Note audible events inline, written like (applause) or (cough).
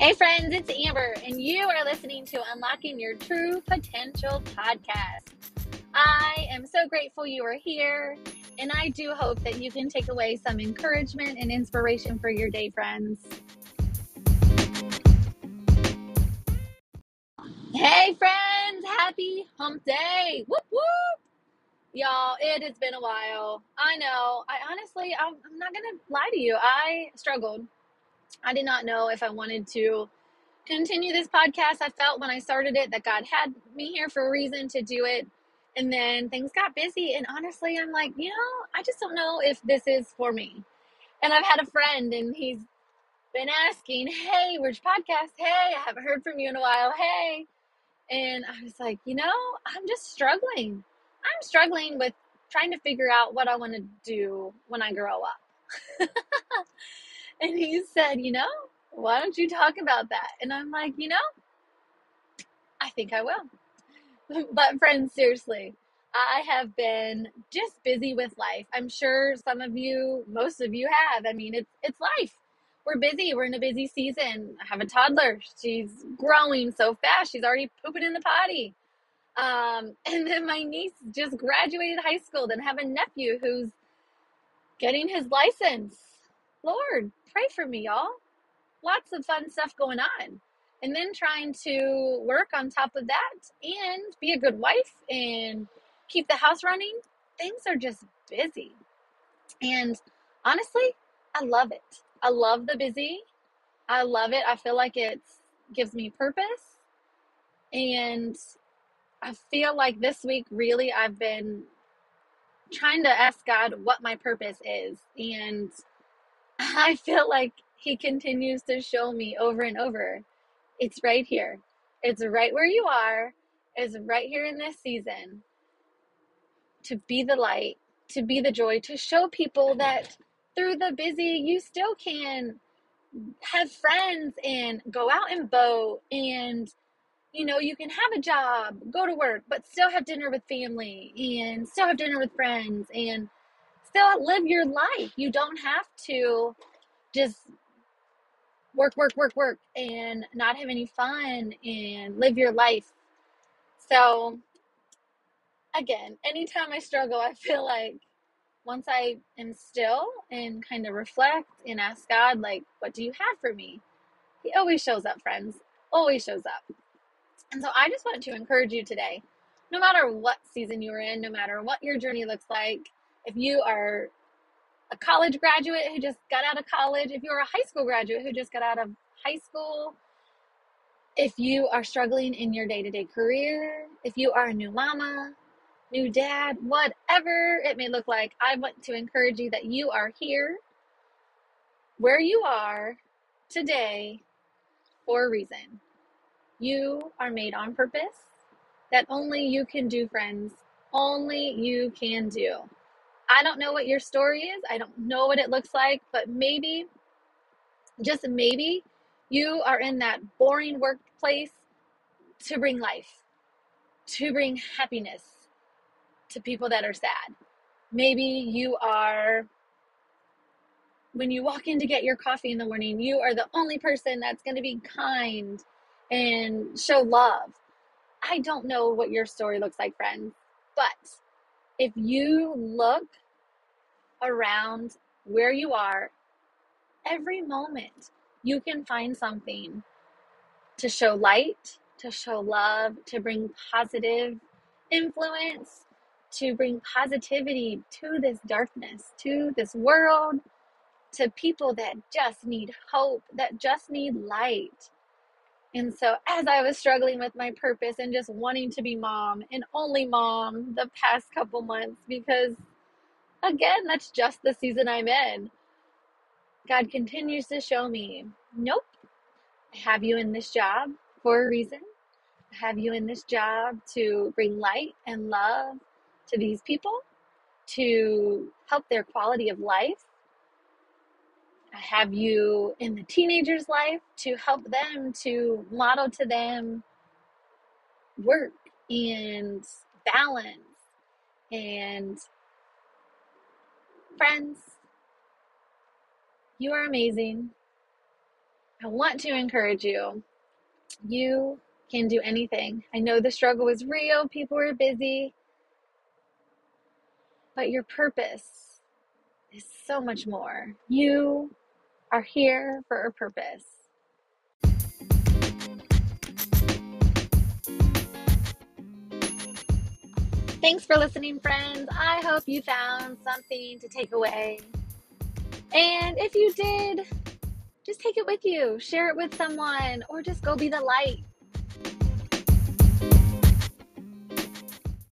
Hey, friends, it's Amber, and you are listening to Unlocking Your True Potential podcast. I am so grateful you are here, and I do hope that you can take away some encouragement and inspiration for your day, friends. Hey, friends, happy hump day! Whoop, whoop! Y'all, it has been a while. I know. I honestly, I'm, I'm not going to lie to you. I struggled. I did not know if I wanted to continue this podcast. I felt when I started it that God had me here for a reason to do it. And then things got busy. And honestly, I'm like, you know, I just don't know if this is for me. And I've had a friend and he's been asking, hey, where's your podcast? Hey, I haven't heard from you in a while. Hey. And I was like, you know, I'm just struggling. I'm struggling with trying to figure out what I want to do when I grow up. (laughs) and he said, you know, why don't you talk about that? And I'm like, you know, I think I will. (laughs) but friends, seriously, I have been just busy with life. I'm sure some of you, most of you have. I mean, it's it's life. We're busy. We're in a busy season. I have a toddler. She's growing so fast. She's already pooping in the potty. Um, (laughs) and then my niece just graduated high school. Then have a nephew who's getting his license. Lord, pray for me, y'all lots of fun stuff going on. And then trying to work on top of that and be a good wife and keep the house running. Things are just busy. And honestly, I love it. I love the busy. I love it. I feel like it gives me purpose. And I feel like this week, really, I've been trying to ask God what my purpose is. And (laughs) I feel like he continues to show me over and over it's right here. It's right where you are. It's right here in this season to be the light, to be the joy, to show people that through the busy, you still can have friends and go out and boat and you know you can have a job go to work but still have dinner with family and still have dinner with friends and still live your life you don't have to just work, work, work, work, and not have any fun and live your life. So, again, anytime I struggle, I feel like once I am still and kind of reflect and ask God, like, what do you have for me? He always shows up, friends. Always shows up. And so I just want to encourage you today, no matter what season you're in, no matter what your journey looks like, if you are a college graduate who just got out of college, if you're a high school graduate who just got out of high school, if you are struggling in your day to day career, if you are a new mama, new dad, whatever it may look like, I want to encourage you that you are here where you are today for a reason. You are made on purpose that only you can do, friends. Only you can do. I don't know what your story is. I don't know what it looks like, but maybe, just maybe, you are in that boring workplace to bring life, to bring happiness to people that are sad. Maybe you are, when you walk in to get your coffee in the morning, you are the only person that's going to be kind and show love. I don't know what your story looks like, friends, but if you look around where you are, every moment you can find something to show light, to show love, to bring positive influence, to bring positivity to this darkness, to this world, to people that just need hope, that just need light. And so, as I was struggling with my purpose and just wanting to be mom and only mom the past couple months, because again, that's just the season I'm in. God continues to show me, nope, I have you in this job for a reason. I have you in this job to bring light and love to these people, to help their quality of life. Have you in the teenager's life to help them, to model to them work and balance and Friends, you are amazing. I want to encourage you. You can do anything. I know the struggle was real, people were busy, but your purpose is so much more. You are here for a purpose. Thanks for listening, friends. I hope you found something to take away. And if you did, just take it with you, share it with someone, or just go be the light